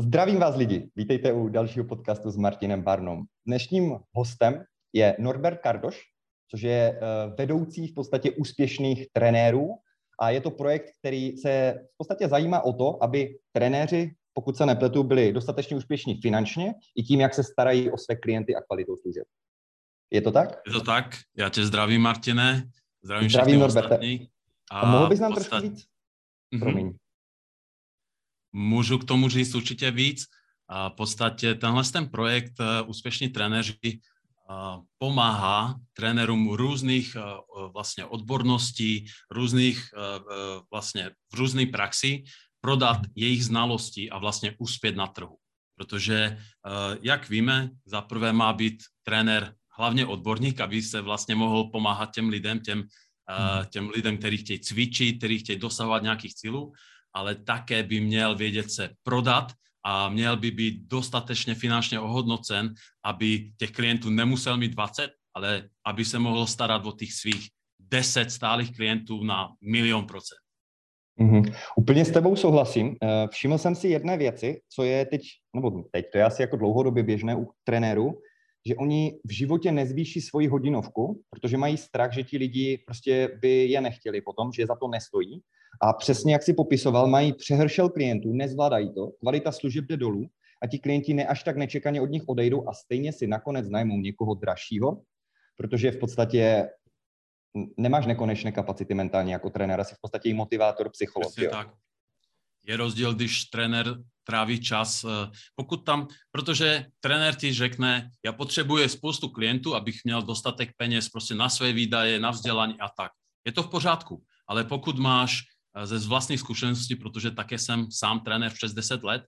Zdravím vás lidi, vítejte u dalšího podcastu s Martinem Barnom. Dnešním hostem je Norbert Kardoš, což je eh, vedoucí v podstatě úspěšných trenérů a je to projekt, který se v podstatě zajímá o to, aby trenéři, pokud se nepletu, byli dostatečně úspěšní finančně i tím, jak se starají o své klienty a kvalitou služeb. Je to tak? Je to tak. Já tě zdravím, Martine. Zdravím, zdravím Norberte. A, a mohl bys nám podstat... trošku víc? Mm-hmm. Promiň. Můžu k tomu říct určitě víc. A v podstatě tenhle ten projekt eh, Úspěšní trenéři eh, pomáhá trenérům různých eh, vlastně odborností, různých vlastně v různé praxi prodat jejich znalosti a vlastně uspět na trhu. Protože, jak víme, za prvé má být trenér hlavně odborník, aby se vlastně mohl pomáhat těm lidem, těm, těm lidem, kteří chtějí cvičit, kteří chtějí dosahovat nějakých cílů ale také by měl vědět se prodat a měl by být dostatečně finančně ohodnocen, aby těch klientů nemusel mít 20, ale aby se mohl starat o těch svých 10 stálých klientů na milion procent. Mm-hmm. Úplně s tebou souhlasím. Eh, všiml jsem si jedné věci, co je teď, nebo teď, to je asi jako dlouhodobě běžné u trenérů, že oni v životě nezvýší svoji hodinovku, protože mají strach, že ti lidi prostě by je nechtěli potom, že za to nestojí. A přesně jak si popisoval, mají přehršel klientů, nezvládají to, kvalita služeb jde dolů a ti klienti ne až tak nečekaně od nich odejdou a stejně si nakonec najmou někoho dražšího, protože v podstatě nemáš nekonečné kapacity mentálně jako trenér, asi v podstatě i motivátor, psycholog. tak. Je rozdíl, když trenér tráví čas, eh, pokud tam, protože trenér ti řekne, já potřebuji spoustu klientů, abych měl dostatek peněz prostě na své výdaje, na vzdělání a tak. Je to v pořádku, ale pokud máš ze vlastních zkušeností, protože také jsem sám trenér přes 10 let,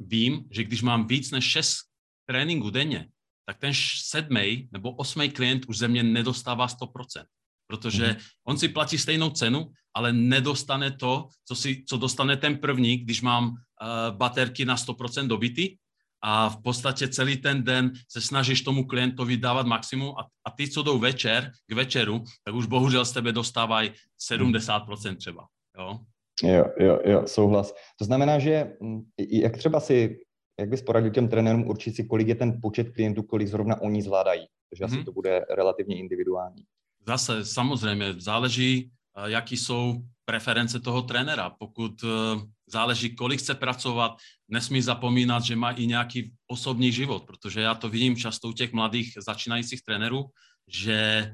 vím, že když mám víc než 6 tréninků denně, tak ten sedmý nebo osmý klient už ze mě nedostává 100% protože mm-hmm. on si platí stejnou cenu, ale nedostane to, co, si, co dostane ten první, když mám uh, baterky na 100% dobity a v podstatě celý ten den se snažíš tomu klientovi dávat maximum a, a ty, co jdou večer, k večeru, tak už bohužel z tebe dostávají 70% třeba. Jo? Jo, jo, jo, souhlas. To znamená, že mm, jak třeba si, jak bys poradil těm trenérům určit si, kolik je ten počet klientů, kolik zrovna oni zvládají? Takže asi mhm. to bude relativně individuální. Zase samozřejmě záleží, eh, jaký jsou preference toho trenéra. Pokud eh, záleží, kolik chce pracovat, nesmí zapomínat, že má i nějaký osobní život, protože já to vidím často u těch mladých začínajících trenérů, že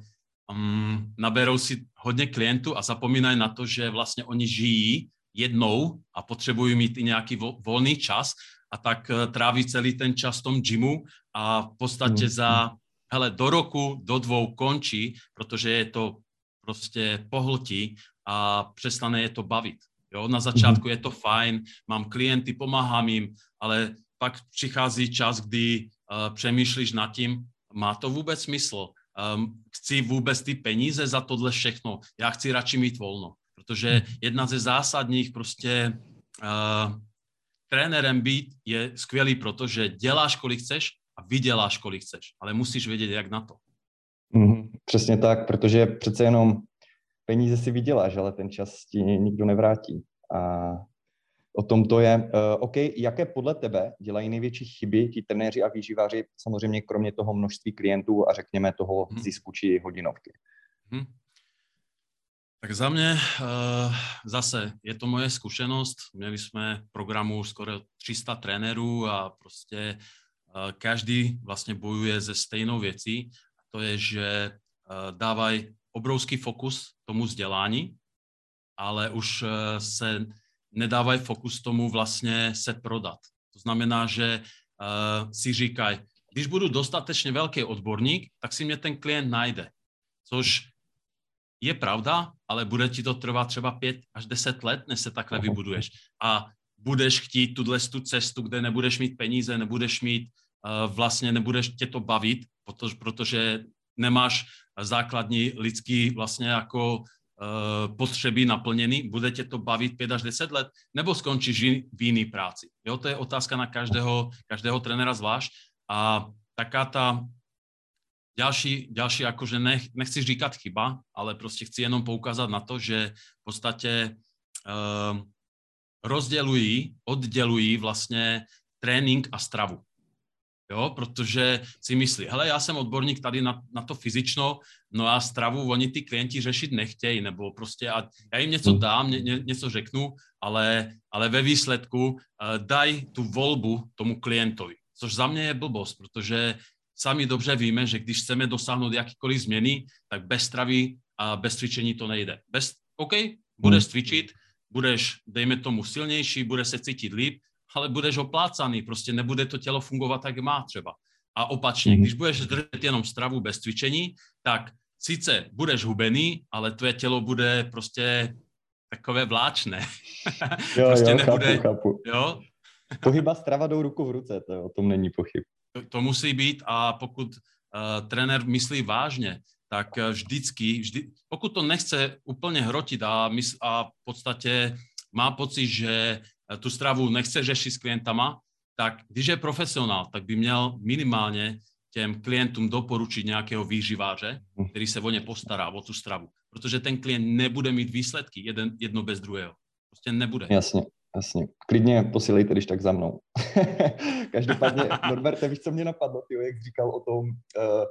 um, naberou si hodně klientů a zapomínají na to, že vlastně oni žijí jednou a potřebují mít i nějaký vo, volný čas a tak uh, tráví celý ten čas v tom gymu a v podstatě mm. za hele, do roku, do dvou končí, protože je to prostě pohltí a přestane je to bavit. Jo? Na začátku je to fajn, mám klienty, pomáhám jim, ale pak přichází čas, kdy uh, přemýšlíš nad tím, má to vůbec smysl? Um, chci vůbec ty peníze za tohle všechno? Já chci radši mít volno, protože jedna ze zásadních prostě uh, trenérem být je skvělý, protože děláš, kolik chceš a vyděláš, kolik chceš, ale musíš vědět, jak na to. Mm, přesně tak, protože přece jenom peníze si vyděláš, ale ten čas ti nikdo nevrátí. A o tom to je. Uh, OK, jaké podle tebe dělají největší chyby ti trenéři a výživáři, samozřejmě kromě toho množství klientů a řekněme toho hmm. zisku či hodinovky? Hmm. Tak za mě uh, zase je to moje zkušenost. Měli jsme programu skoro 300 trenérů a prostě každý vlastně bojuje ze stejnou věcí, a to je, že dávají obrovský fokus tomu vzdělání, ale už se nedávají fokus tomu vlastně se prodat. To znamená, že uh, si říkají, když budu dostatečně velký odborník, tak si mě ten klient najde. Což je pravda, ale bude ti to trvat třeba pět až deset let, než se takhle vybuduješ. A budeš chtít tuhle tu cestu, kde nebudeš mít peníze, nebudeš mít, uh, vlastně nebudeš tě to bavit, protože, protože nemáš základní lidský vlastně jako potřeby naplněný, bude tě to bavit 5 až 10 let, nebo skončíš v jiný práci. Jo, to je otázka na každého, každého trenéra zvlášť. A taká ta další, další jakože nech, nechci říkat chyba, ale prostě chci jenom poukázat na to, že v podstatě uh, rozdělují, oddělují vlastně trénink a stravu. Jo, protože si myslí, hele, já jsem odborník tady na, na to fyzično, no a stravu oni ty klienti řešit nechtějí, nebo prostě a já jim něco dám, ně, ně, něco řeknu, ale, ale ve výsledku uh, daj tu volbu tomu klientovi, což za mě je blbost, protože sami dobře víme, že když chceme dosáhnout jakýkoliv změny, tak bez stravy a bez cvičení to nejde. Bez, OK, budeš hmm. cvičit, budeš, dejme tomu, silnější, bude se cítit líp, ale budeš oplácaný, prostě nebude to tělo fungovat, jak má třeba. A opačně, hmm. když budeš držet jenom stravu bez cvičení, tak sice budeš hubený, ale tvoje tělo bude prostě takové vláčné. Jo, prostě jo, nebude, chápu, chápu. Jo? Pohyba strava jdou ruku v ruce, to o tom není pochyb. To, to musí být a pokud uh, trenér myslí vážně, tak uh, vždycky, vždy, pokud to nechce úplně hrotit a, mys, a v podstatě má pocit, že tu stravu nechce řešit s klientama, tak když je profesionál, tak by měl minimálně těm klientům doporučit nějakého výživáře, hm. který se o ně postará, o tu stravu. Protože ten klient nebude mít výsledky jeden, jedno bez druhého. Prostě nebude. Jasně. Jasně, klidně posílejte, když tak za mnou. Každopádně, Norberte, víš, co mě napadlo, tyjo, jak říkal o tom, uh,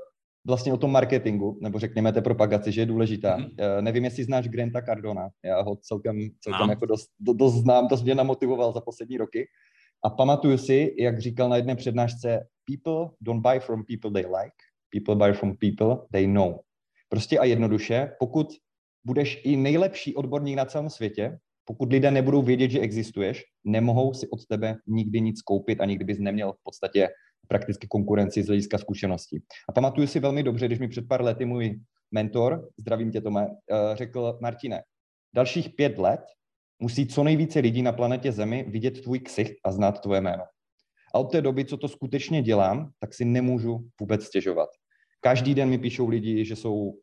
vlastně o tom marketingu, nebo řekněme té propagaci, že je důležitá. Mm-hmm. Nevím, jestli znáš Granta Cardona, já ho celkem, celkem jako dost, do, dost znám, dost mě namotivoval za poslední roky. A pamatuju si, jak říkal na jedné přednášce, people don't buy from people they like, people buy from people they know. Prostě a jednoduše, pokud budeš i nejlepší odborník na celém světě, pokud lidé nebudou vědět, že existuješ, nemohou si od tebe nikdy nic koupit a nikdy bys neměl v podstatě prakticky konkurenci z hlediska zkušeností. A pamatuju si velmi dobře, když mi před pár lety můj mentor, zdravím tě Tome, eh, řekl, Martine, dalších pět let musí co nejvíce lidí na planetě Zemi vidět tvůj ksicht a znát tvoje jméno. A od té doby, co to skutečně dělám, tak si nemůžu vůbec stěžovat. Každý den mi píšou lidi, že jsou,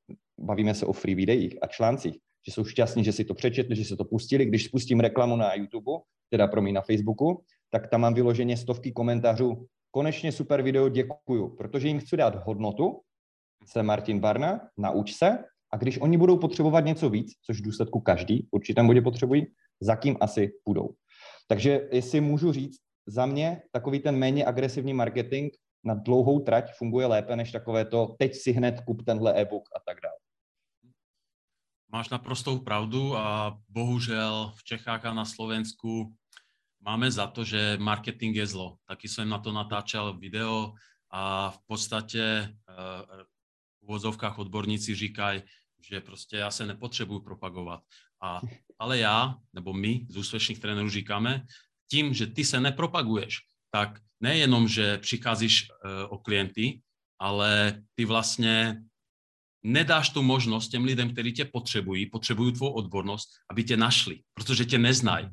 bavíme se o free videích a článcích, že jsou šťastní, že si to přečetli, že se to pustili. Když spustím reklamu na YouTube, teda pro mě na Facebooku, tak tam mám vyloženě stovky komentářů. Konečně super video, děkuju, protože jim chci dát hodnotu. Jsem Martin Barna, nauč se. A když oni budou potřebovat něco víc, což v důsledku každý v určitém bodě potřebují, za kým asi půjdou. Takže jestli můžu říct, za mě takový ten méně agresivní marketing na dlouhou trať funguje lépe než takové to, teď si hned kup tenhle e-book a tak dále. Máš naprostou pravdu a bohužel v Čechách a na Slovensku máme za to, že marketing je zlo. Taky jsem na to natáčel video a v podstatě eh, v uvozovkách odborníci říkají, že prostě já se nepotřebuju propagovat. A, ale já, nebo my z úspěšných trenérů říkáme, tím, že ty se nepropaguješ, tak nejenom, že přicházíš uh, o klienty, ale ty vlastně nedáš tu možnost těm lidem, kteří tě potřebují, potřebují tvou odbornost, aby tě našli, protože tě neznají.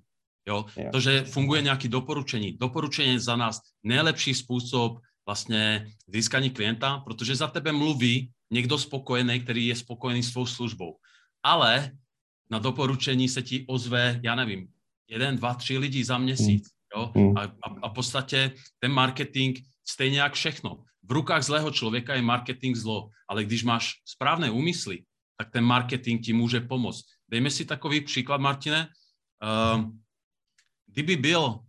Jo? To, že funguje nějaké doporučení. Doporučení je za nás nejlepší způsob vlastně získání klienta, protože za tebe mluví někdo spokojený, který je spokojený s tvou službou. Ale na doporučení se ti ozve, já nevím, jeden, dva, tři lidi za měsíc. Jo? Hmm. A, a, a v podstatě ten marketing stejně jak všechno v rukách zlého člověka je marketing zlo, ale když máš správné úmysly, tak ten marketing ti může pomoct. Dejme si takový příklad, Martine. Uh, kdyby byl,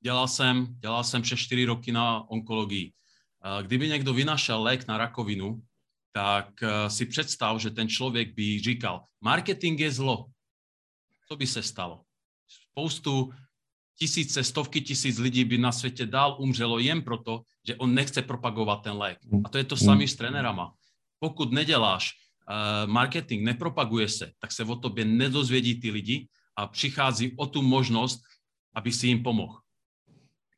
dělal jsem, dělal jsem přes 4 roky na onkologii, kdyby někdo vynašel lék na rakovinu, tak uh, si představ, že ten člověk by říkal, marketing je zlo. Co by se stalo? Spoustu tisíce, stovky tisíc lidí by na světě dál umřelo jen proto, že on nechce propagovat ten lék. A to je to samé s trenérama. Pokud neděláš uh, marketing, nepropaguje se, tak se o tobě nedozvědí ty lidi a přichází o tu možnost, aby si jim pomohl.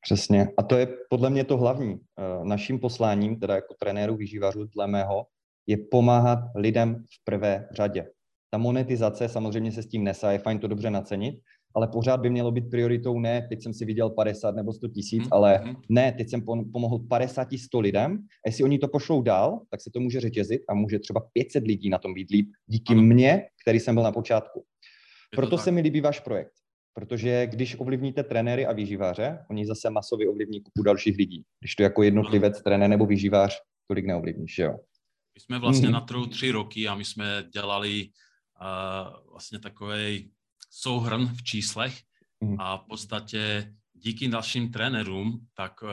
Přesně. A to je podle mě to hlavní. Uh, naším posláním, teda jako trenéru výživařů, dle mého, je pomáhat lidem v prvé řadě. Ta monetizace samozřejmě se s tím nesá, je fajn to dobře nacenit, ale pořád by mělo být prioritou ne, teď jsem si viděl 50 nebo 100 tisíc, hmm. ale hmm. ne, teď jsem pomohl 50 100 lidem a jestli oni to pošlou dál, tak se to může řetězit a může třeba 500 lidí na tom být líp díky ano. mně, který jsem byl na počátku. Je Proto se mi líbí váš projekt, protože když ovlivníte trenéry a výživáře, oni zase masově ovlivní kupu dalších lidí. Když to jako jednotlivec, ano. trenér nebo výživář, tolik neovlivníš, jo? My jsme vlastně mm. na trhu tři roky a my jsme dělali uh, vlastně takový souhrn v číslech mhm. a v podstatě díky našim trenérům, tak uh,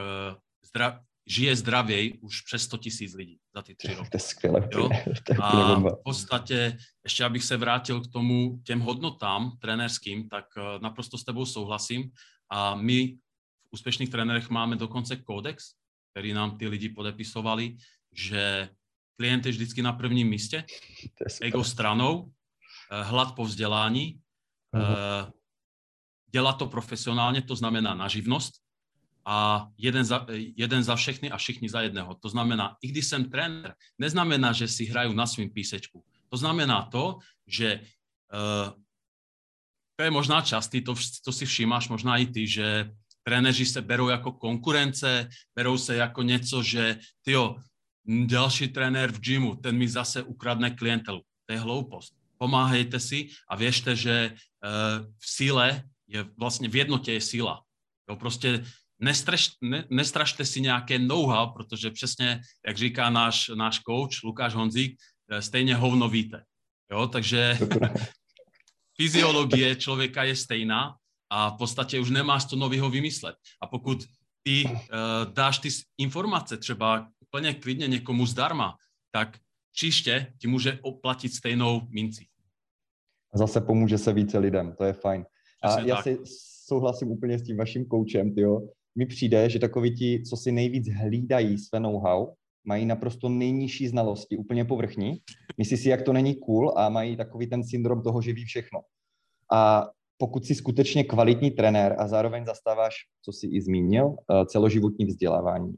zdra, žije zdravěji už přes 100 tisíc lidí za ty tři roky. To je skvělé. Jo? A v podstatě, ještě abych se vrátil k tomu, těm hodnotám trenérským, tak uh, naprosto s tebou souhlasím. A my v úspěšných trenérech máme dokonce kodex, který nám ty lidi podepisovali, že klient je vždycky na prvním místě, ego stranou, eh, hlad po vzdělání, uh-huh. dělat to profesionálně, to znamená na živnost a jeden za, jeden za všechny a všichni za jedného. To znamená, i když jsem trenér, neznamená, že si hrajú na svým písečku. To znamená to, že uh, to je možná častý, to, to si všímáš možná i ty, že trenéři se berou jako konkurence, berou se jako něco, že tyjo, další trenér v gymu, ten mi zase ukradne klientelu. To je hloupost. Pomáhejte si a věřte, že uh, v síle je vlastně v jednotě je síla. Jo, prostě nestraš, ne, nestrašte si nějaké know-how, protože přesně, jak říká náš, náš coach Lukáš Honzík, eh, stejně hovno víte. Jo, takže fyziologie člověka je stejná a v podstatě už nemáš to nového vymyslet. A pokud ty uh, dáš ty informace třeba úplně klidně někomu zdarma, tak příště ti může oplatit stejnou minci. Zase pomůže se více lidem, to je fajn. A Přesně já tak. si souhlasím úplně s tím vaším koučem. Mi přijde, že takoví ti, co si nejvíc hlídají své know-how, mají naprosto nejnižší znalosti, úplně povrchní, myslí si, jak to není cool a mají takový ten syndrom toho, že ví všechno. A pokud jsi skutečně kvalitní trenér a zároveň zastáváš, co jsi i zmínil, eh, celoživotní vzdělávání,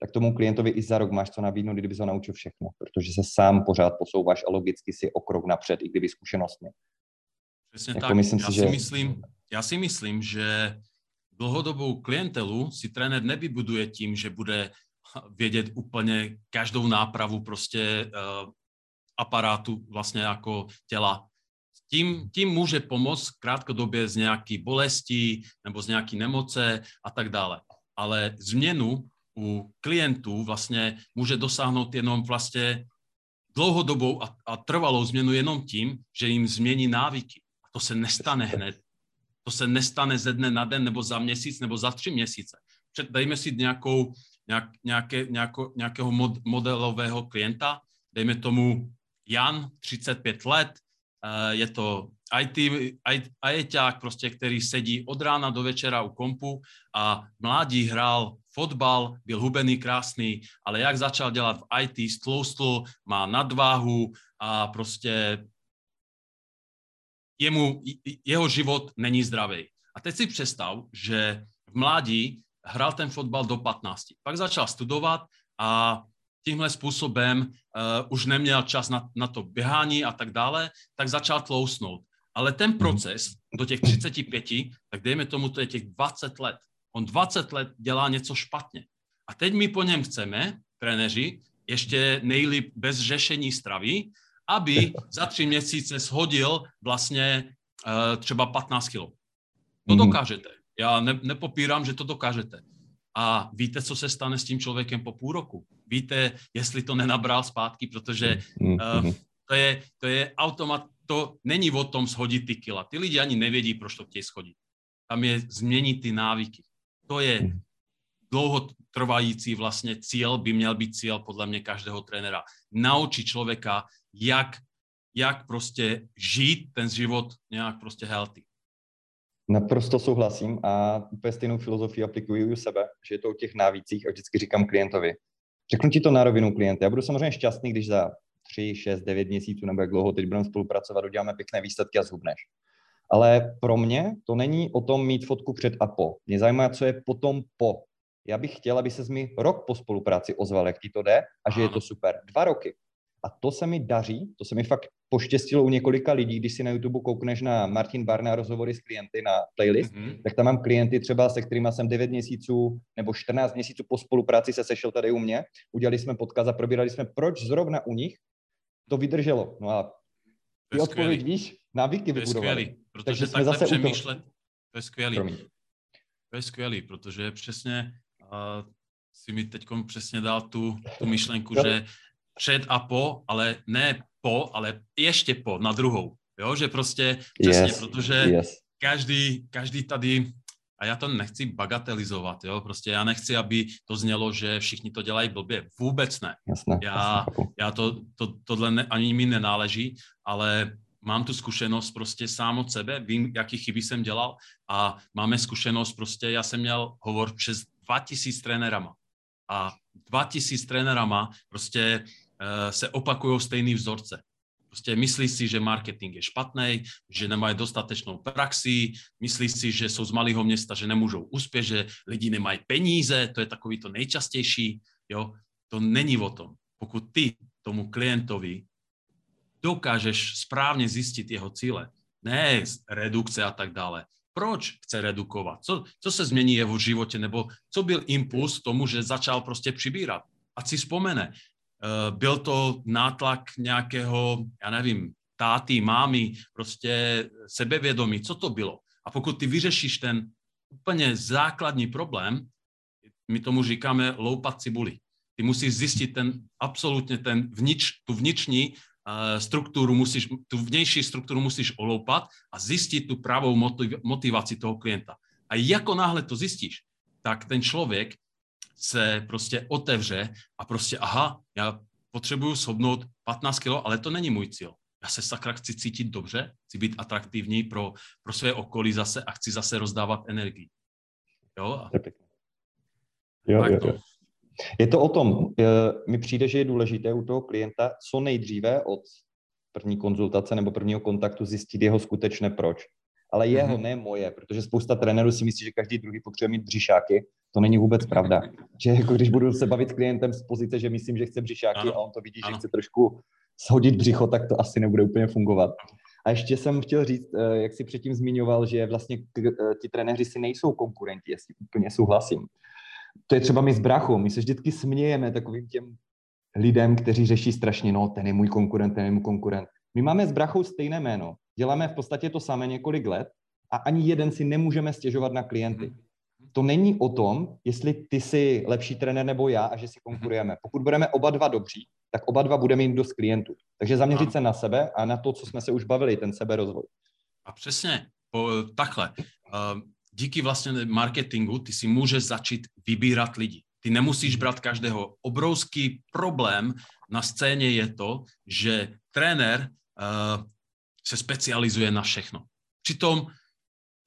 tak tomu klientovi i za rok máš co nabídnout, kdyby se ho naučil všechno, protože se sám pořád posouváš a logicky si o krok napřed, i kdyby zkušenostně. Přesně jako tak. Myslím já, si, si že... myslím, já si myslím, že dlhodobou klientelu si trenér nevybuduje tím, že bude vědět úplně každou nápravu prostě uh, aparátu vlastně jako těla. Tím, tím může pomoct krátkodobě z nějaký bolesti nebo z nějaký nemoce a tak dále. Ale změnu u klientů vlastně může dosáhnout jenom vlastně dlouhodobou a, a trvalou změnu jenom tím, že jim změní návyky. A to se nestane hned. To se nestane ze dne na den, nebo za měsíc, nebo za tři měsíce. Před, dejme si nějakou, nějak, nějaké, nějako, nějakého mod, modelového klienta, dejme tomu Jan, 35 let, eh, je to IT, ITák, prostě, který sedí od rána do večera u kompu a mládí hrál fotbal, byl hubený, krásný, ale jak začal dělat v IT, stloustl, má nadváhu a prostě jemu, jeho život není zdravý. A teď si představ, že v mládí hrál ten fotbal do 15. Pak začal studovat a tímhle způsobem uh, už neměl čas na, na to běhání a tak dále, tak začal tlousnout. Ale ten mhm. proces do těch 35, tak dejme tomu, to je těch 20 let. On 20 let dělá něco špatně. A teď my po něm chceme, trenéři, ještě nejlíp bez řešení stravy, aby za tři měsíce shodil vlastně uh, třeba 15 kilo. To mm-hmm. dokážete. Já ne, nepopírám, že to dokážete. A víte, co se stane s tím člověkem po půl roku? Víte, jestli to nenabral zpátky, protože uh, to je, to je automat, to není o tom shodit ty kila. Ty lidi ani nevědí, proč to chtějí schodit. Tam je změnit ty návyky. To je mhm. dlouhotrvající vlastně cíl, by měl být cíl podle mě každého trenéra. Naučit člověka, jak, jak prostě žít ten život nějak prostě healthy. Naprosto souhlasím a úplně stejnou filozofii aplikuju u sebe, že je to o těch návících a vždycky říkám klientovi. Řeknu ti to na rovinu klienta. Já budu samozřejmě šťastný, když za 3, 6, 9 měsíců nebo jak dlouho teď budeme spolupracovat, uděláme pěkné výsledky a zhubneš. Ale pro mě to není o tom mít fotku před a po. Mě zajímá, co je potom po. Já bych chtěl, aby se mi rok po spolupráci ozval, jak ti to jde a že je to super. Dva roky. A to se mi daří, to se mi fakt poštěstilo u několika lidí, když si na YouTube koukneš na Martin Barna rozhovory s klienty na playlist, mm-hmm. tak tam mám klienty třeba, se kterými jsem 9 měsíců nebo 14 měsíců po spolupráci se sešel tady u mě, udělali jsme podcast a probírali jsme, proč zrovna u nich to vydrželo. No a ty odpověď víš, návyky to je skvělý, protože Takže takhle zase přemýšlet, to je skvělý. Promiň. To je skvělý, protože přesně uh, si mi teď přesně dal tu, tu myšlenku, že před a po, ale ne po, ale ještě po, na druhou. Jo, že prostě přesně, yes, protože yes. Každý, každý tady a já to nechci bagatelizovat, jo, prostě já nechci, aby to znělo, že všichni to dělají blbě, vůbec ne. Jasné, já, jasné. já to, to, tohle ne, ani mi nenáleží, ale mám tu zkušenost prostě sám od sebe, vím, jaký chyby jsem dělal a máme zkušenost prostě, já jsem měl hovor přes 2000 trenérama a 2000 trenérama prostě se opakují stejný vzorce. Prostě myslí si, že marketing je špatný, že nemají dostatečnou praxi, myslí si, že jsou z malého města, že nemůžou uspět, že lidi nemají peníze, to je takový to nejčastější. Jo? To není o tom. Pokud ty tomu klientovi dokážeš správně zjistit jeho cíle, ne redukce a tak dále. Proč chce redukovat? Co, co se změní jeho životě? Nebo co byl impuls tomu, že začal prostě přibírat? A si vzpomene, Eh, byl to nátlak nějakého, já nevím, táty, mámy, prostě sebevědomí, co to bylo. A pokud ty vyřešíš ten úplně základní problém, my tomu říkáme loupat cibuli. Ty musíš zjistit ten absolutně ten vnič, tu vnitřní uh, strukturu musíš, tu vnější strukturu musíš oloupat a zjistit tu pravou motiv, motivaci toho klienta. A jako náhle to zjistíš, tak ten člověk se prostě otevře a prostě, aha, já potřebuju sobnout 15 kg, ale to není můj cíl. Já se sakra chci cítit dobře, chci být atraktivní pro, pro své okolí zase a chci zase rozdávat energii. Jo? Jo, jo, jo. Je to o tom, mi přijde, že je důležité u toho klienta co nejdříve od první konzultace nebo prvního kontaktu zjistit jeho skutečné proč ale jeho, mm-hmm. ne moje, protože spousta trenérů si myslí, že každý druhý potřebuje mít břišáky. To není vůbec pravda. Že jako když budu se bavit s klientem z pozice, že myslím, že chce břišáky ano. a on to vidí, ano. že chce trošku shodit břicho, tak to asi nebude úplně fungovat. A ještě jsem chtěl říct, eh, jak si předtím zmiňoval, že vlastně eh, ti trenéři si nejsou konkurenti, jestli úplně souhlasím. To je třeba my s brachou, my se vždycky smějeme takovým těm lidem, kteří řeší strašně, no, ten je můj konkurent, ten je můj konkurent. My máme s brachou stejné jméno, děláme v podstatě to samé několik let a ani jeden si nemůžeme stěžovat na klienty. Mhm. To není o tom, jestli ty jsi lepší trenér nebo já a že si konkurujeme. Pokud budeme oba dva dobří, tak oba dva budeme mít dost klientů. Takže zaměřit se na sebe a na to, co jsme se už bavili, ten seberozvoj. A přesně, po, takhle. Uh, díky vlastně marketingu ty si můžeš začít vybírat lidi. Ty nemusíš brát každého. Obrovský problém na scéně je to, že trenér se specializuje na všechno. Přitom,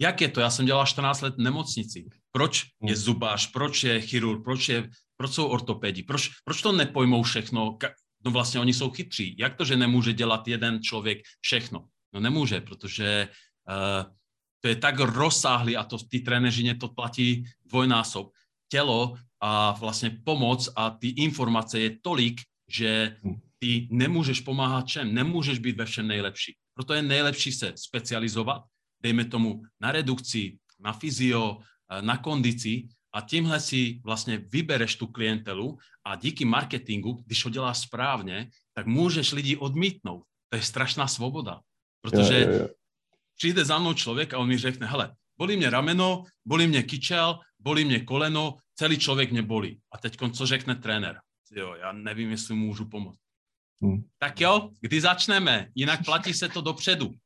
jak je to? Já jsem dělal 14 let v nemocnici. Proč je hmm. zubář, proč je chirurg, proč, je, proč jsou ortopedi, proč, proč to nepojmou všechno? No vlastně oni jsou chytří. Jak to, že nemůže dělat jeden člověk všechno? No nemůže, protože uh, to je tak rozsáhlý a to ty trenéřině to platí dvojnásob. Tělo a vlastně pomoc a ty informace je tolik, že hmm. Ty nemůžeš pomáhat všem, nemůžeš být ve všem nejlepší. Proto je nejlepší se specializovat, dejme tomu na redukci, na fyzio, eh, na kondici a tímhle si vlastně vybereš tu klientelu a díky marketingu, když ho děláš správně, tak můžeš lidi odmítnout. To je strašná svoboda. Protože je, je, je. přijde za mnou člověk a on mi řekne, hele, bolí mě rameno, bolí mě kyčel, bolí mě koleno, celý člověk mě bolí. A teď co řekne trenér? Jo, já nevím, jestli můžu pomoct. Hmm. Tak jo, kdy začneme? Jinak platí se to dopředu.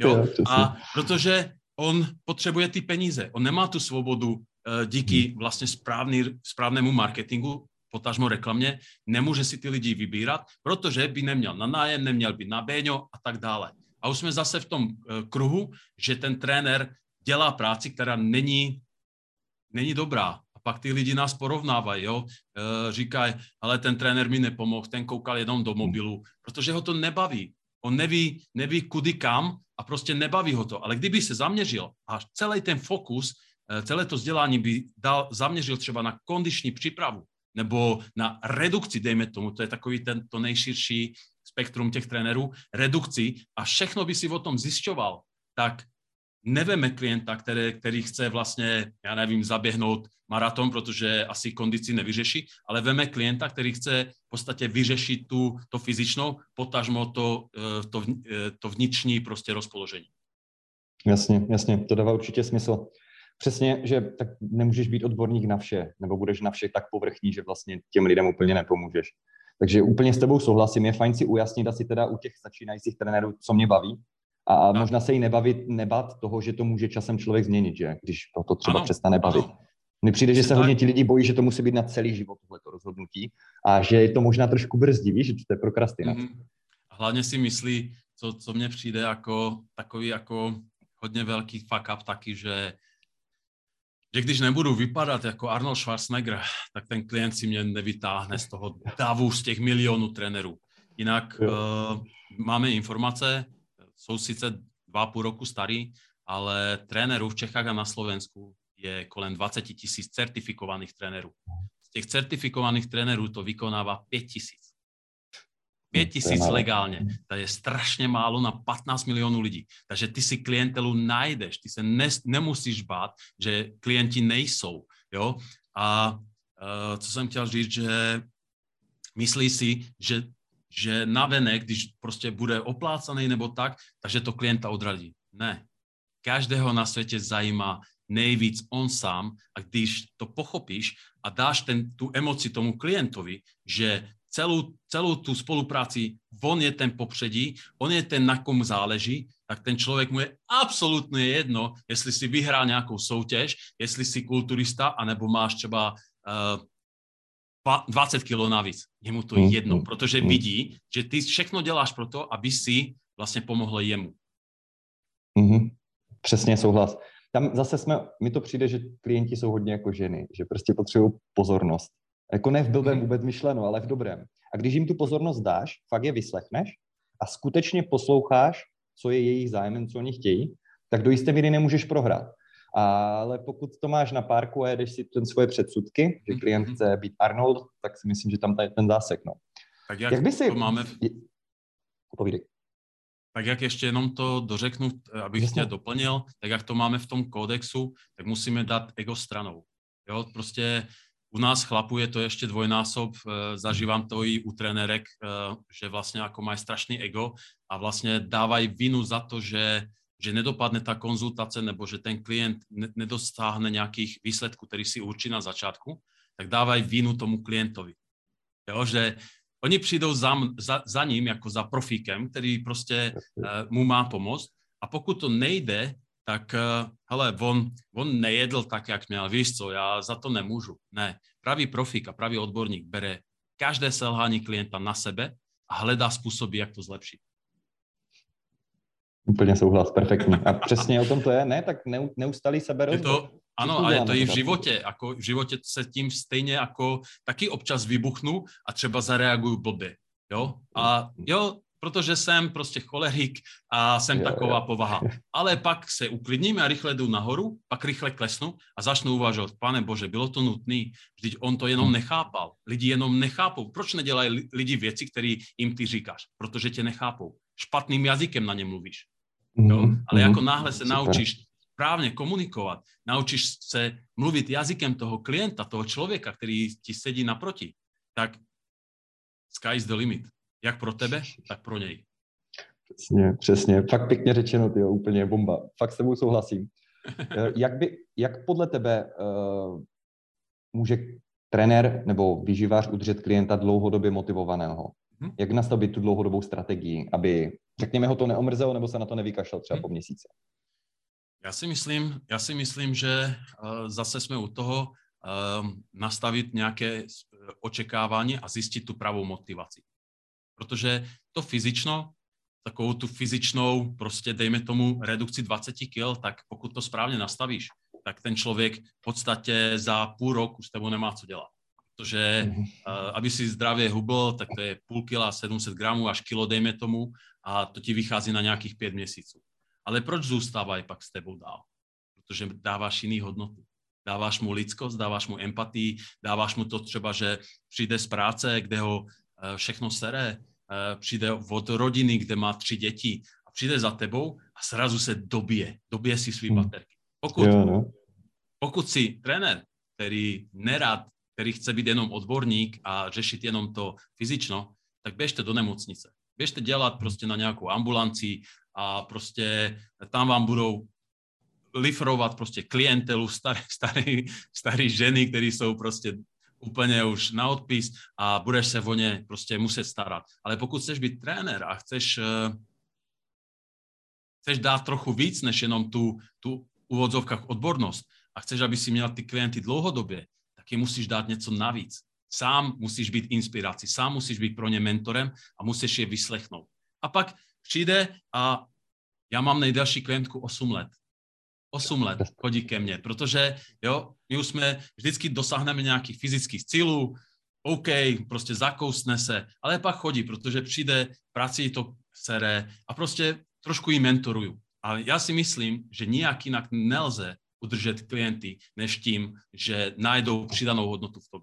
Jo? A protože on potřebuje ty peníze. On nemá tu svobodu uh, díky hmm. vlastně správný, správnému marketingu, potažmo reklamě, nemůže si ty lidi vybírat, protože by neměl na nájem, neměl by na béňo a tak dále. A už jsme zase v tom uh, kruhu, že ten trenér dělá práci, která není, není dobrá pak ty lidi nás porovnávají, jo, e, říkají, ale ten trenér mi nepomohl, ten koukal jenom do mobilu, protože ho to nebaví. On neví, neví kudy kam a prostě nebaví ho to. Ale kdyby se zaměřil a celý ten fokus, e, celé to vzdělání by dal, zaměřil třeba na kondiční přípravu nebo na redukci, dejme tomu, to je takový ten, to nejširší spektrum těch trenérů, redukci a všechno by si o tom zjišťoval, tak neveme klienta, který, který chce vlastně, já nevím, zaběhnout maraton, protože asi kondici nevyřeší, ale veme klienta, který chce v podstatě vyřešit tu, to fyzičnou, potažmo to, eh, to, eh, to vnitřní prostě rozpoložení. Jasně, jasně, to dává určitě smysl. Přesně, že tak nemůžeš být odborník na vše, nebo budeš na vše tak povrchní, že vlastně těm lidem úplně nepomůžeš. Takže úplně s tebou souhlasím, je fajn si ujasnit asi teda u těch začínajících trenérů, co mě baví, A tak. možná se jí nebavit, nebat toho, že to může časem člověk změnit, že? Když to třeba ano, přestane bavit. Ano. Mně přijde, že se tak. hodně ti lidi bojí, že to musí být na celý život tohleto rozhodnutí a že je to možná trošku brzdí, víš, že to je prokrastinace. Mm-hmm. A hlavně si myslí, co, co mně přijde jako takový jako hodně velký fuck up taky, že že když nebudu vypadat jako Arnold Schwarzenegger, tak ten klient si mě nevytáhne z toho davu z těch milionů trenérů. Jinak uh, máme informace, jsou sice dva půl roku starý, ale trenérů v Čechách a na Slovensku je kolem 20 tisíc certifikovaných trenérů. Z těch certifikovaných trenérů to vykonává 5 tisíc. 5 tisíc legálně. To je strašně málo na 15 milionů lidí. Takže ty si klientelu najdeš, ty se ne, nemusíš bát, že klienti nejsou. Jo? A uh, co jsem chtěl říct, že myslí si, že, že navenek, když prostě bude oplácaný nebo tak, takže to klienta odradí. Ne. Každého na světě zajímá nejvíc on sám a když to pochopíš a dáš ten, tu emoci tomu klientovi, že celou, celou tu spolupráci, on je ten popředí, on je ten, na kom záleží, tak ten člověk mu je absolutně jedno, jestli si vyhrá nějakou soutěž, jestli si kulturista, anebo máš třeba uh, 20 kilo navíc. Je mu to mm, jedno, mm, protože mm. vidí, že ty všechno děláš pro to, aby si vlastně pomohl jemu. Mm-hmm. Přesně souhlas. Tam zase jsme, mi to přijde, že klienti jsou hodně jako ženy, že prostě potřebují pozornost. Jako ne v blbém vůbec myšleno, ale v dobrém. A když jim tu pozornost dáš, fakt je vyslechneš a skutečně posloucháš, co je jejich zájem, co oni chtějí, tak do jisté míry nemůžeš prohrát. Ale pokud to máš na párku a jedeš si ten svoje předsudky, že mhm, klient mhm. chce být Arnold, tak si myslím, že tam je ten zásek. No. Tak jak, jak by si... to máme... V... Povídej. Tak jak ještě jenom to dořeknu, abych Jasně. tě doplnil, tak jak to máme v tom kódexu, tak musíme dát ego stranou. Jo, prostě u nás chlapů je to ještě dvojnásob, eh, zažívám to i u trenérek, eh, že vlastně jako mají strašný ego a vlastně dávají vinu za to, že, že nedopadne ta konzultace nebo že ten klient nedostáhne nějakých výsledků, který si určí na začátku, tak dávají vinu tomu klientovi. Jo, že oni přijdou za, za, za ním jako za profíkem, který prostě uh, mu má pomoct a pokud to nejde, tak uh, hele, on, on nejedl tak, jak měl, víš co, já za to nemůžu. Ne, pravý profík a pravý odborník bere každé selhání klienta na sebe a hledá způsoby, jak to zlepšit. Úplně souhlas, perfektní. A přesně o tom to je, ne? Tak neustalý sebe to, Ano, ale je to i v životě. Jako v životě se tím stejně jako taky občas vybuchnu a třeba zareaguju blbě. Jo? A jo, protože jsem prostě cholerik a jsem jo, taková jo. povaha. Ale pak se uklidním a rychle jdu nahoru, pak rychle klesnu a začnu uvažovat, pane bože, bylo to nutné, vždyť on to jenom nechápal. Lidi jenom nechápou. Proč nedělají lidi věci, které jim ty říkáš? Protože tě nechápou. Špatným jazykem na ně mluvíš. Mhm, Ale jako mhm. náhle se naučíš správně komunikovat, naučíš se mluvit jazykem toho klienta, toho člověka, který ti sedí naproti, tak sky is the limit. Jak pro tebe, tak pro něj. Přesně, přesně. Fakt pěkně řečeno, ty úplně bomba. Fakt s tebou souhlasím. Eh, jak, by, jak podle tebe uh, může trenér nebo výživář udržet klienta dlouhodobě motivovaného? Hmm. Jak nastavit tu dlouhodobou strategii, aby, řekněme, ho to neomrzelo nebo se na to nevykašlal třeba hmm. po měsíci? Já si myslím, já si myslím že uh, zase jsme u toho uh, nastavit nějaké očekávání a zjistit tu pravou motivaci. Protože to fyzično, takovou tu fyzičnou, prostě dejme tomu redukci 20 kg, tak pokud to správně nastavíš, tak ten člověk v podstatě za půl roku s tebou nemá co dělat. Protože uh, aby si zdravě hubl, tak to je půl kila, 700 gramů až kilo, dejme tomu, a to ti vychází na nějakých pět měsíců. Ale proč zůstávají pak s tebou dál? Protože dáváš jiný hodnoty. Dáváš mu lidskost, dáváš mu empatii, dáváš mu to třeba, že přijde z práce, kde ho Eh, všechno sere, eh, přijde od rodiny, kde má tři děti a přijde za tebou a srazu se dobije, dobije si svý hmm. baterky. Pokud, no. pokud si trenér, který nerad, který chce být jenom odborník a řešit jenom to fyzično, tak běžte do nemocnice. Běžte dělat prostě na nějakou ambulanci a prostě tam vám budou lifrovat prostě klientelu, staré, staré, staré ženy, které jsou prostě úplně už na odpis a budeš se o ně prostě muset starat. Ale pokud chceš být trenér a chceš, eh, chceš dát trochu víc, než jenom tu, tu úvodzovkách odbornost a chceš, aby si měl ty klienty dlouhodobě, tak je musíš dát něco navíc. Sám musíš být inspirací, sám musíš být pro ně mentorem a musíš je vyslechnout. A pak přijde a já mám nejdelší klientku 8 let. 8 let chodí ke mně, protože jo, my už jsme, vždycky dosáhneme nějakých fyzických cílů, OK, prostě zakousne se, ale pak chodí, protože přijde, práci to sere a prostě trošku jí mentoruju. Ale já si myslím, že nijak jinak nelze udržet klienty, než tím, že najdou přidanou hodnotu v tom.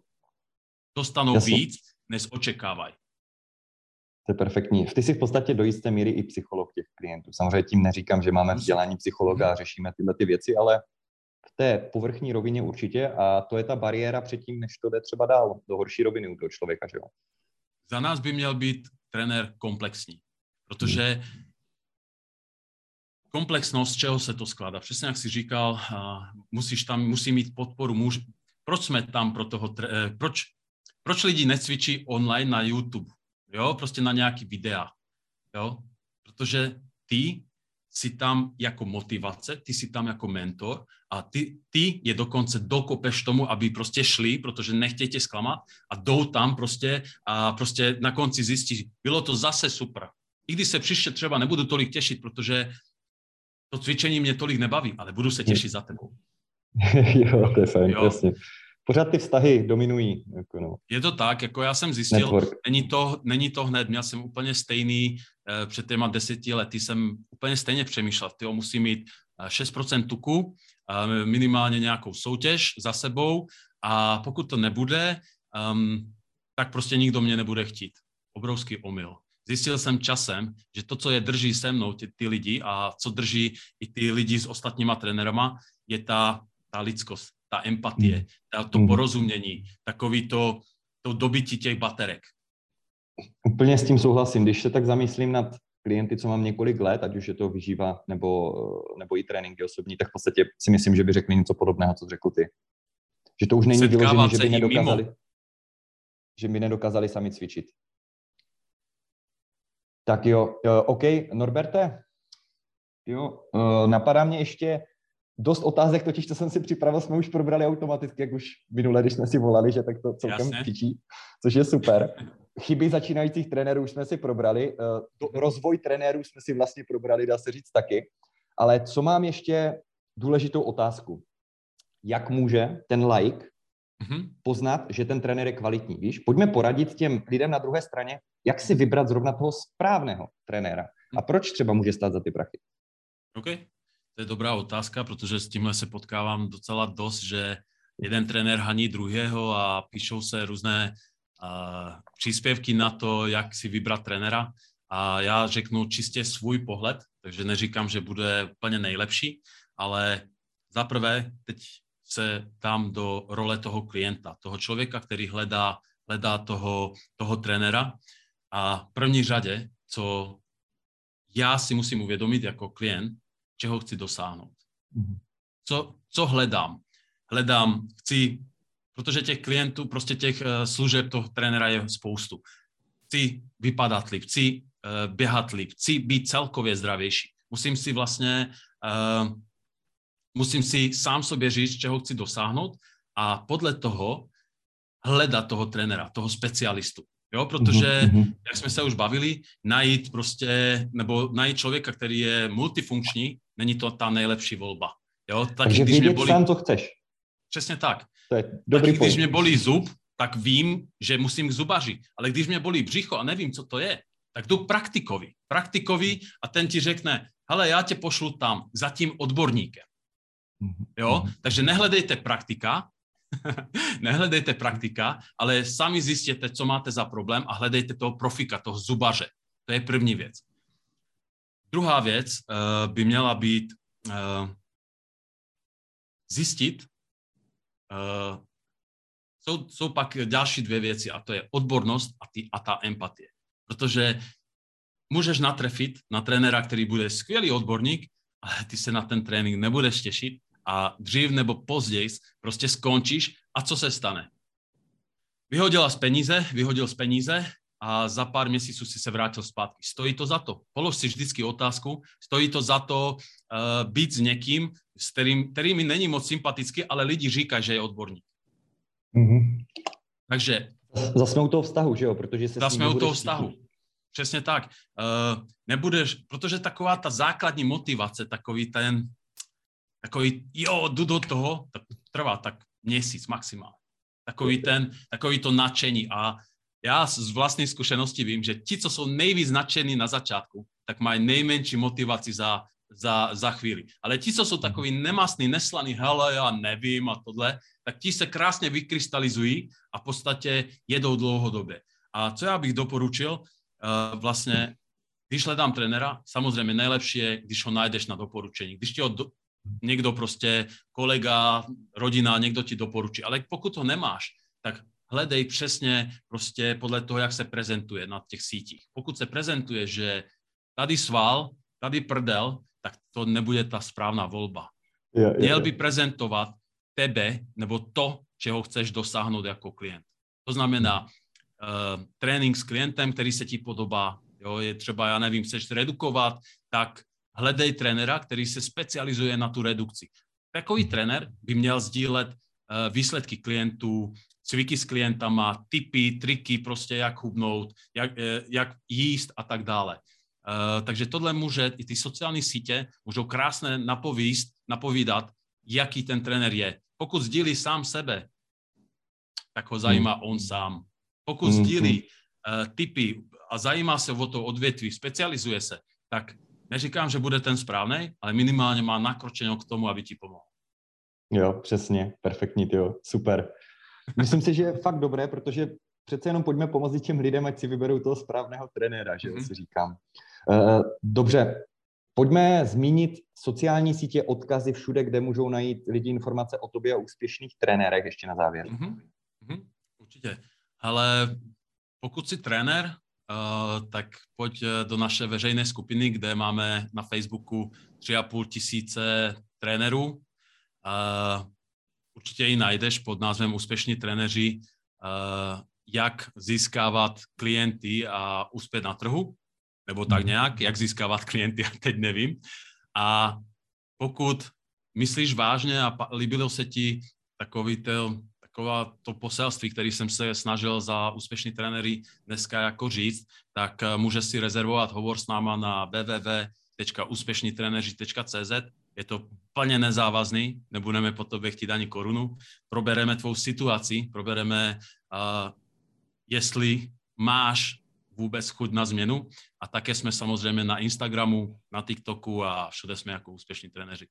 Dostanou Jasně. víc, než očekávají. To je perfektní. Ty jsi v podstatě do jisté míry i psycholog těch klientů. Samozřejmě tím neříkám, že máme vzdělání psychologa a řešíme tyhle ty věci, ale v té povrchní rovině určitě a to je ta bariéra předtím, než to jde třeba dál do horší roviny u toho člověka, že jo? Za nás by měl být trenér komplexní, protože hmm. Komplexnost, z čeho se to skládá? Přesně jak jsi říkal, musíš tam, musí mít podporu muž. Proč jsme tam pro toho, eh, proč, proč lidi necvičí online na YouTube? jo, prostě na nějaký videa, jo, protože ty si tam jako motivace, ty si tam jako mentor a ty, ty je dokonce dokopeš tomu, aby prostě šli, protože nechtějí tě zklamat a jdou tam prostě a prostě na konci zjistí, bylo to zase super. I když se příště třeba nebudu tolik těšit, protože to cvičení mě tolik nebaví, ale budu se těšit za tebou. jo, to je fajn, jasně pořád ty vztahy dominují. Jako no. Je to tak, jako já jsem zjistil, není to, není to hned, měl jsem úplně stejný, eh, před těma deseti lety jsem úplně stejně přemýšlel, ty musí mít 6% eh, tuku, eh, minimálně nějakou soutěž za sebou a pokud to nebude, um, tak prostě nikdo mě nebude chtít. Obrovský omyl. Zjistil jsem časem, že to, co je drží se mnou, ty, ty lidi a co drží i ty lidi s ostatníma trenérama, je ta, ta lidskost, ta empatie, hmm. ta, to hmm. porozumění, takový to, to dobytí těch baterek. Úplně s tím souhlasím. Když se tak zamyslím nad klienty, co mám několik let, ať už je to vyžívá nebo, nebo i tréninky osobní, tak v podstatě si myslím, že by řekli něco podobného, co řekl ty. Že to už není vyložené, že by nedokázali, že by nedokázali sami cvičit. Tak jo, OK, Norberte, jo, eh, napadá mě ještě, dost otázek, totiž to jsem si připravil, jsme už probrali automaticky, jak už minule, když jsme si volali, že tak to celkem tyčí, což je super. Chyby začínajících trenérů už jsme si probrali, eh, rozvoj trenérů jsme si vlastně probrali, dá se říct taky, ale co mám ještě důležitou otázku. Jak může ten like mm-hmm. poznat, že ten trenér je kvalitní? Víš, pojďme poradit těm lidem na druhé straně, jak si vybrat zrovna toho správného trenéra a proč třeba může stát za ty prachy. Okay. To je dobrá otázka, protože s tímhle se potkávám docela dost, že jeden trenér haní druhého a píšou se různé uh, příspěvky na to, jak si vybrat trenéra. A já řeknu čistě svůj pohled, takže neříkám, že bude úplně nejlepší, ale za prvé teď se dám do role toho klienta, toho člověka, který hledá, hledá toho, toho trenéra. A v první řadě, co já si musím uvědomit jako klient, čeho chci dosáhnout. Mhm. Co, co hledám? Hledám, chci, protože těch klientů, prostě těch uh, služeb toho trenéra je spoustu. Chci vypadat líp, chci uh, běhat líp, chci být celkově zdravější. Musím si vlastně, uh, musím si sám sobě říct, čeho chci dosáhnout a podle toho hledat toho trenéra, toho specialistu. Jo, protože, mm-hmm. jak jsme se už bavili, najít prostě, nebo najít člověka, který je multifunkční, není to ta nejlepší volba. Jo, tak Takže když mě bolí... sám, co chceš. Přesně tak. To je dobrý tak, když mě bolí zub, tak vím, že musím k zubaři. Ale když mě bolí břicho a nevím, co to je, tak jdu praktikovi. Praktikovi a ten ti řekne, hele, já tě pošlu tam za tím odborníkem. Mhm. Jo, mhm. takže nehledejte praktika, nehledejte praktika, ale sami zjistěte, co máte za problém a hledejte toho profika, toho zubaře. To je první věc. Druhá věc uh, by měla být uh, zjistit, uh, jsou, jsou pak další dvě věci a to je odbornost a, ty, a ta empatie. Protože můžeš natrefit na trenéra, který bude skvělý odborník, ale ty se na ten trénink nebudeš těšit a dřív nebo později prostě skončíš a co se stane? Vyhodila z peníze, vyhodil z peníze a za pár měsíců si se vrátil zpátky. Stojí to za to. Polož si vždycky otázku, stojí to za to uh, být s někým, s kterým, který mi není moc sympatický, ale lidi říkají, že je odborník. Mm-hmm. Takže... Zasnou toho vztahu, že jo? Protože se Zasnou toho vztahu. Cítit. Přesně tak. Uh, nebudeš, protože taková ta základní motivace, takový ten, takový, jo, jdu do toho, tak trvá tak měsíc maximálně. Takový ten, takový to nadšení a já z vlastní zkušenosti vím, že ti, co jsou nejvíc nadšení na začátku, tak mají nejmenší motivaci za, za, za chvíli. Ale ti, co jsou takový nemastný, neslaný, hele, já nevím a tohle, tak ti se krásně vykrystalizují a v podstatě jedou dlouhodobě. A co já bych doporučil, uh, vlastně, když hledám trenera, samozřejmě nejlepší je, když ho najdeš na doporučení. Když ti ho do, někdo prostě, kolega, rodina, někdo ti doporučí. Ale pokud to nemáš, tak hledej přesně prostě podle toho, jak se prezentuje na těch sítích. Pokud se prezentuje, že tady sval, tady prdel, tak to nebude ta správná volba. Yeah, yeah, Měl by prezentovat tebe nebo to, čeho chceš dosáhnout jako klient. To znamená uh, trénink s klientem, který se ti podobá. Jo, je třeba, já nevím, chceš redukovat, tak hledej trenéra, který se specializuje na tu redukci. Takový trenér by měl sdílet uh, výsledky klientů, cviky s klientama, typy, triky, prostě jak hubnout, jak, uh, jak jíst a tak dále. Uh, takže tohle může, i ty sociální sítě můžou krásně napovíst, napovídat, jaký ten trenér je. Pokud sdílí sám sebe, tak ho zajímá on sám. Pokud mm-hmm. sdílí uh, typy a zajímá se o to odvětví, specializuje se, tak neříkám, že bude ten správný, ale minimálně má nakročeno k tomu, aby ti pomohl. Jo, přesně, perfektní, jo, super. Myslím si, že je fakt dobré, protože přece jenom pojďme pomoct těm lidem, ať si vyberou toho správného trenéra, že mm-hmm. si říkám. Uh, dobře, pojďme zmínit sociální sítě, odkazy všude, kde můžou najít lidi informace o tobě a úspěšných trenérech ještě na závěr. Mm-hmm. Určitě. Ale pokud jsi trenér, tak pojď eh, do naše veřejné skupiny, kde máme na Facebooku 3,5 tisíce trenérů. Uh, určitě ji najdeš pod názvem Úspěšní trenéři, jak získávat klienty a uspět na trhu, nebo tak mhm. nějak, jak získávat klienty, teď nevím. A pokud myslíš vážně a líbilo se ti takový to taková to poselství, který jsem se snažil za úspěšní trenéry dneska jako říct, tak eh, může si rezervovat hovor s náma na www.úspěšnitreneři.cz. Je to plně nezávazný, nebudeme po tobě chtít ani korunu. Probereme tvou situaci, probereme, uh, jestli máš vůbec chuť na změnu a také jsme samozřejmě na Instagramu, na TikToku a všude jsme jako úspěšní trenéři.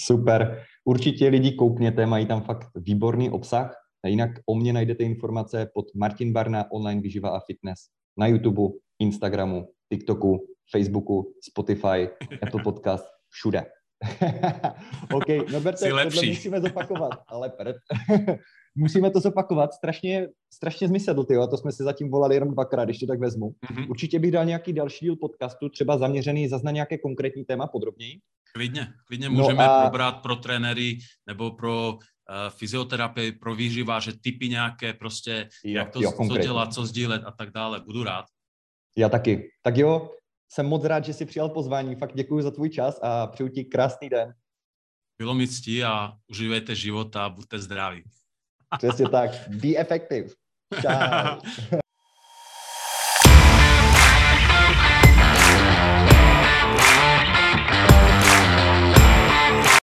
Super. Určitě lidi koukněte, mají tam fakt výborný obsah. A jinak o mě najdete informace pod Martin Barna, online výživa a fitness. Na YouTube, Instagramu, TikToku, Facebooku, Spotify, Apple Podcast, všude. OK, Norberte, tohle musíme zopakovat, ale prd. musíme to zopakovat. Strašně, strašně zmisedl, ty, a to jsme si zatím volali jenom dvakrát, když to tak vezmu. Mm-hmm. Určitě bych dal nějaký další díl podcastu, třeba zaměřený zase na nějaké konkrétní téma podrobněji. Klidně, klidně no můžeme no a... probrat pro trenéry nebo pro uh, fyzioterapii, pro výživáře, typy nějaké prostě, jo, jak to jo, co dělat, co sdílet a tak dále. Budu rád. Já taky. Tak jo, jsem moc rád, že jsi přijal pozvání. Fakt děkuji za tvůj čas a přeju ti krásný den. Bylo mi ctí a uživejte život a buďte zdraví. Přesně tak. Be effective. Čau.